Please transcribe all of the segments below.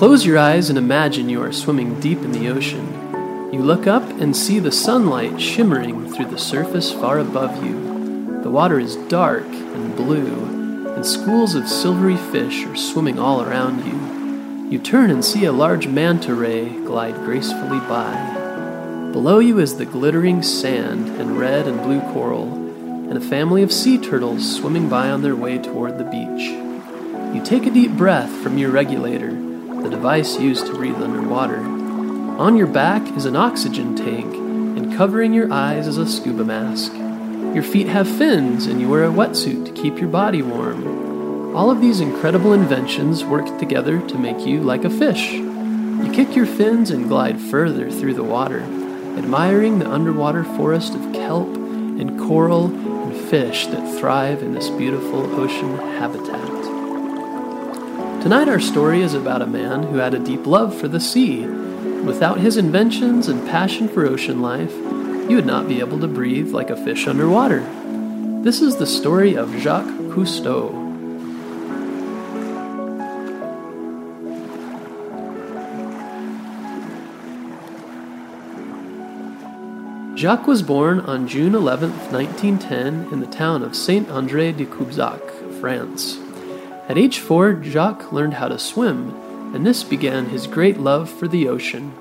Close your eyes and imagine you are swimming deep in the ocean. You look up and see the sunlight shimmering through the surface far above you. The water is dark and blue, and schools of silvery fish are swimming all around you. You turn and see a large manta ray glide gracefully by. Below you is the glittering sand and red and blue coral, and a family of sea turtles swimming by on their way toward the beach. You take a deep breath from your regulator the device used to breathe underwater. On your back is an oxygen tank, and covering your eyes is a scuba mask. Your feet have fins, and you wear a wetsuit to keep your body warm. All of these incredible inventions work together to make you like a fish. You kick your fins and glide further through the water, admiring the underwater forest of kelp and coral and fish that thrive in this beautiful ocean habitat. Tonight, our story is about a man who had a deep love for the sea. Without his inventions and passion for ocean life, you would not be able to breathe like a fish underwater. This is the story of Jacques Cousteau. Jacques was born on June 11, 1910, in the town of Saint André de Cubzac, France. At age four, Jacques learned how to swim, and this began his great love for the ocean.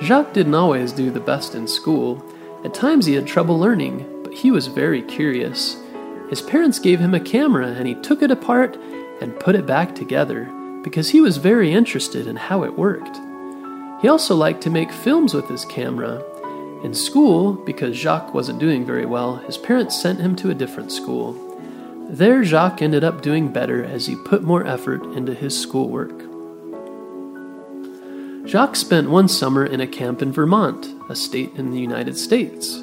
Jacques didn't always do the best in school. At times he had trouble learning, but he was very curious. His parents gave him a camera and he took it apart and put it back together because he was very interested in how it worked. He also liked to make films with his camera. In school, because Jacques wasn't doing very well, his parents sent him to a different school. There, Jacques ended up doing better as he put more effort into his schoolwork. Jacques spent one summer in a camp in Vermont, a state in the United States.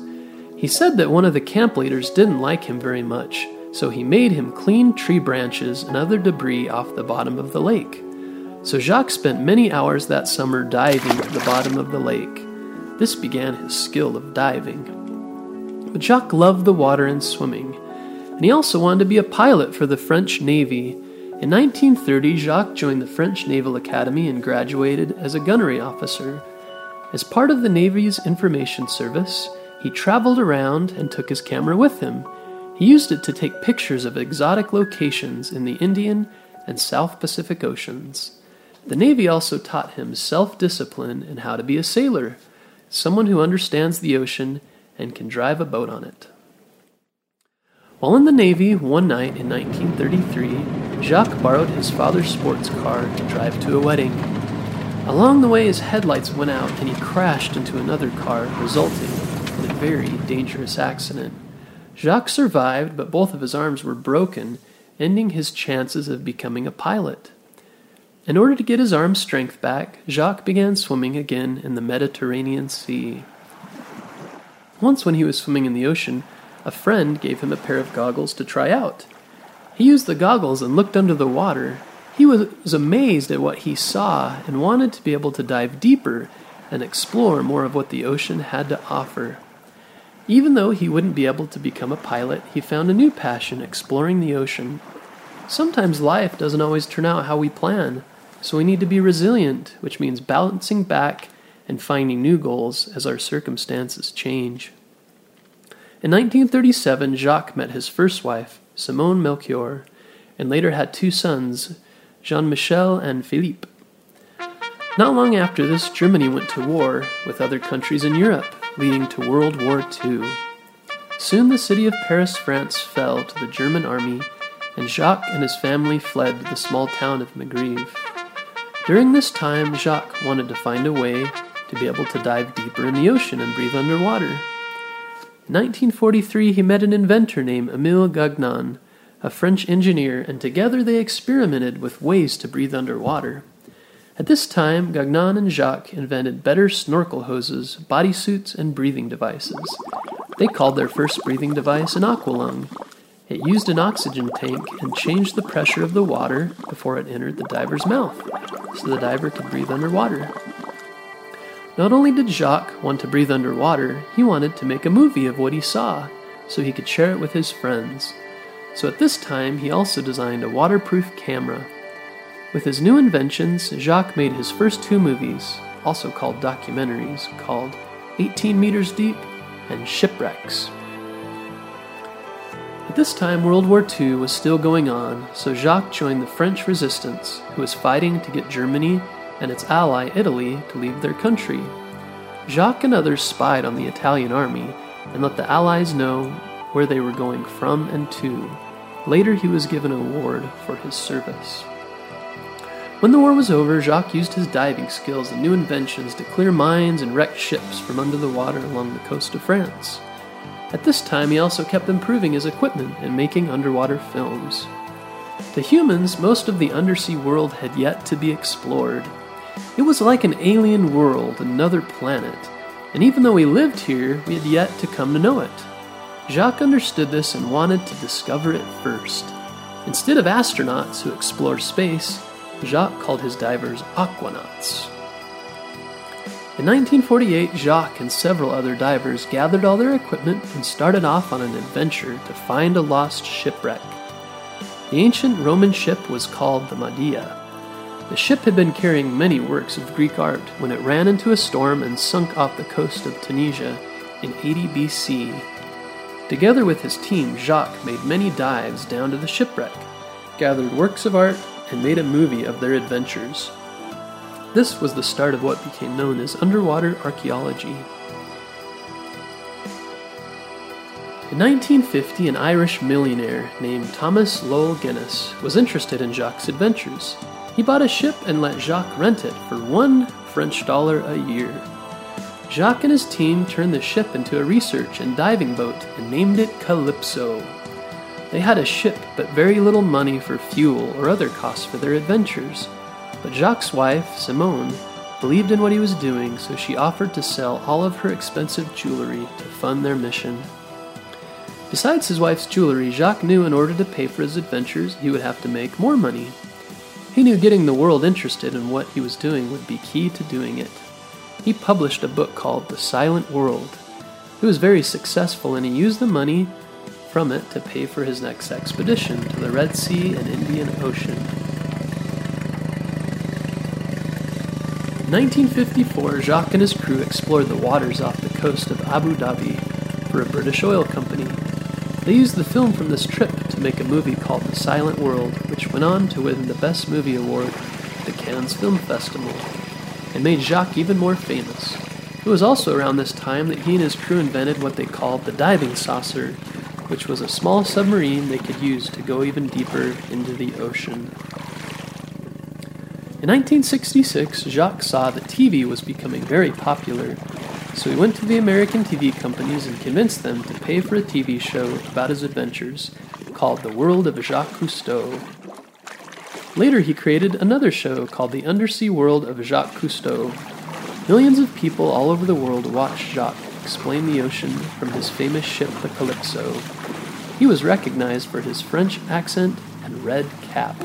He said that one of the camp leaders didn't like him very much, so he made him clean tree branches and other debris off the bottom of the lake. So Jacques spent many hours that summer diving at the bottom of the lake. This began his skill of diving. But Jacques loved the water and swimming and he also wanted to be a pilot for the French Navy. In 1930, Jacques joined the French Naval Academy and graduated as a gunnery officer. As part of the Navy's information service, he traveled around and took his camera with him. He used it to take pictures of exotic locations in the Indian and South Pacific Oceans. The Navy also taught him self discipline and how to be a sailor, someone who understands the ocean and can drive a boat on it. While in the Navy one night in 1933, Jacques borrowed his father's sports car to drive to a wedding. Along the way, his headlights went out and he crashed into another car, resulting in a very dangerous accident. Jacques survived, but both of his arms were broken, ending his chances of becoming a pilot. In order to get his arm strength back, Jacques began swimming again in the Mediterranean Sea. Once, when he was swimming in the ocean, a friend gave him a pair of goggles to try out. He used the goggles and looked under the water. He was amazed at what he saw and wanted to be able to dive deeper and explore more of what the ocean had to offer. Even though he wouldn't be able to become a pilot, he found a new passion exploring the ocean. Sometimes life doesn't always turn out how we plan, so we need to be resilient, which means bouncing back and finding new goals as our circumstances change. In 1937, Jacques met his first wife, Simone Melchior, and later had two sons, Jean Michel and Philippe. Not long after this, Germany went to war with other countries in Europe, leading to World War II. Soon the city of Paris, France fell to the German army, and Jacques and his family fled to the small town of Megève. During this time, Jacques wanted to find a way to be able to dive deeper in the ocean and breathe underwater. In 1943, he met an inventor named Emile Gagnan, a French engineer, and together they experimented with ways to breathe underwater. At this time, Gagnan and Jacques invented better snorkel hoses, bodysuits, and breathing devices. They called their first breathing device an aqualung. It used an oxygen tank and changed the pressure of the water before it entered the diver's mouth, so the diver could breathe underwater. Not only did Jacques want to breathe underwater, he wanted to make a movie of what he saw, so he could share it with his friends. So at this time, he also designed a waterproof camera. With his new inventions, Jacques made his first two movies, also called documentaries, called 18 Meters Deep and shipwrecks. At this time, World War II was still going on, so Jacques joined the French resistance, who was fighting to get Germany and its ally Italy to leave their country. Jacques and others spied on the Italian army and let the Allies know where they were going from and to. Later, he was given an award for his service. When the war was over, Jacques used his diving skills and new inventions to clear mines and wreck ships from under the water along the coast of France. At this time, he also kept improving his equipment and making underwater films. To humans, most of the undersea world had yet to be explored. It was like an alien world, another planet, and even though we lived here, we had yet to come to know it. Jacques understood this and wanted to discover it first. Instead of astronauts who explore space, Jacques called his divers aquanauts. In 1948, Jacques and several other divers gathered all their equipment and started off on an adventure to find a lost shipwreck. The ancient Roman ship was called the Mahdia. The ship had been carrying many works of Greek art when it ran into a storm and sunk off the coast of Tunisia in 80 BC. Together with his team, Jacques made many dives down to the shipwreck, gathered works of art, and made a movie of their adventures. This was the start of what became known as underwater archaeology. In 1950, an Irish millionaire named Thomas Loel Guinness was interested in Jacques' adventures. He bought a ship and let Jacques rent it for one French dollar a year. Jacques and his team turned the ship into a research and diving boat and named it Calypso. They had a ship, but very little money for fuel or other costs for their adventures. But Jacques' wife, Simone, believed in what he was doing, so she offered to sell all of her expensive jewelry to fund their mission. Besides his wife's jewelry, Jacques knew in order to pay for his adventures, he would have to make more money. He knew getting the world interested in what he was doing would be key to doing it. He published a book called The Silent World. It was very successful, and he used the money from it to pay for his next expedition to the Red Sea and Indian Ocean. In 1954, Jacques and his crew explored the waters off the coast of Abu Dhabi for a British oil company. They used the film from this trip to make a movie called The Silent World, which went on to win the Best Movie Award at the Cannes Film Festival and made Jacques even more famous. It was also around this time that he and his crew invented what they called the diving saucer, which was a small submarine they could use to go even deeper into the ocean. In 1966, Jacques saw that TV was becoming very popular, so he went to the American TV companies and convinced them to pay for a TV show about his adventures called The World of Jacques Cousteau. Later, he created another show called The Undersea World of Jacques Cousteau. Millions of people all over the world watched Jacques explain the ocean from his famous ship, the Calypso. He was recognized for his French accent and red cap.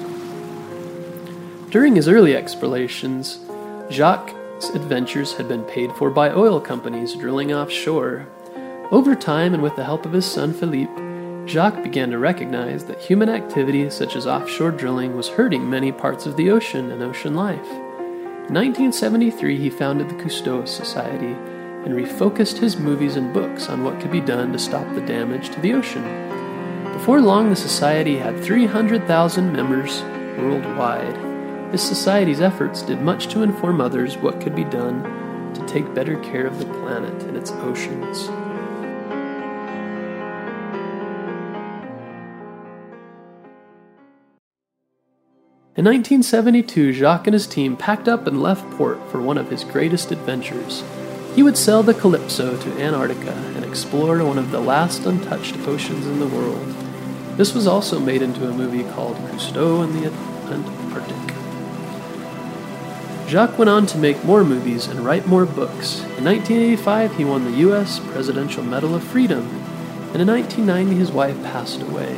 During his early explorations, Jacques' adventures had been paid for by oil companies drilling offshore. Over time, and with the help of his son Philippe, Jacques began to recognize that human activity such as offshore drilling was hurting many parts of the ocean and ocean life. In 1973, he founded the Cousteau Society and refocused his movies and books on what could be done to stop the damage to the ocean. Before long, the society had 300,000 members worldwide. His society's efforts did much to inform others what could be done to take better care of the planet and its oceans. In 1972, Jacques and his team packed up and left port for one of his greatest adventures. He would sail the Calypso to Antarctica and explore one of the last untouched oceans in the world. This was also made into a movie called Cousteau and the. Jacques went on to make more movies and write more books. In 1985, he won the U.S. Presidential Medal of Freedom, and in 1990, his wife passed away.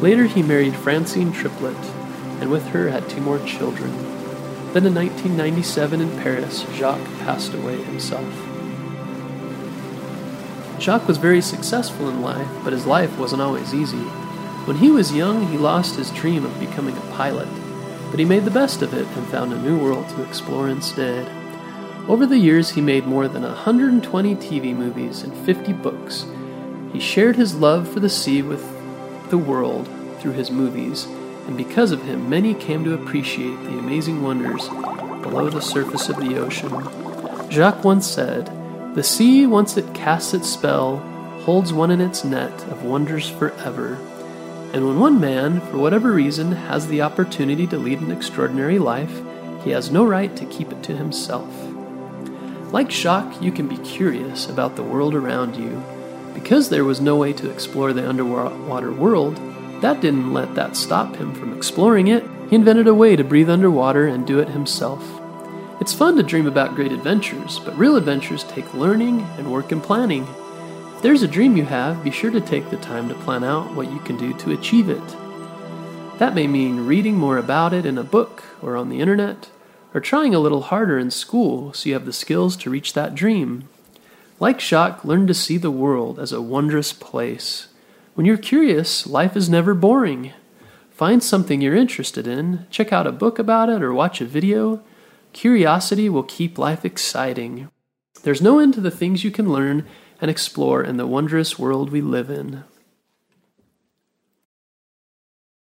Later, he married Francine Triplett, and with her had two more children. Then in 1997 in Paris, Jacques passed away himself. Jacques was very successful in life, but his life wasn't always easy. When he was young, he lost his dream of becoming a pilot, but he made the best of it and found a new world to explore instead. Over the years, he made more than 120 TV movies and 50 books. He shared his love for the sea with the world through his movies and because of him, many came to appreciate the amazing wonders below the surface of the ocean. Jacques once said, The sea, once it casts its spell, holds one in its net of wonders forever. And when one man, for whatever reason, has the opportunity to lead an extraordinary life, he has no right to keep it to himself. Like Jacques, you can be curious about the world around you. Because there was no way to explore the underwater world, that didn't let that stop him from exploring it. He invented a way to breathe underwater and do it himself. It's fun to dream about great adventures, but real adventures take learning and work and planning. If there's a dream you have, be sure to take the time to plan out what you can do to achieve it. That may mean reading more about it in a book or on the internet, or trying a little harder in school so you have the skills to reach that dream. Like Jacques, learn to see the world as a wondrous place. When you're curious, life is never boring. Find something you're interested in, check out a book about it, or watch a video. Curiosity will keep life exciting. There's no end to the things you can learn and explore in the wondrous world we live in.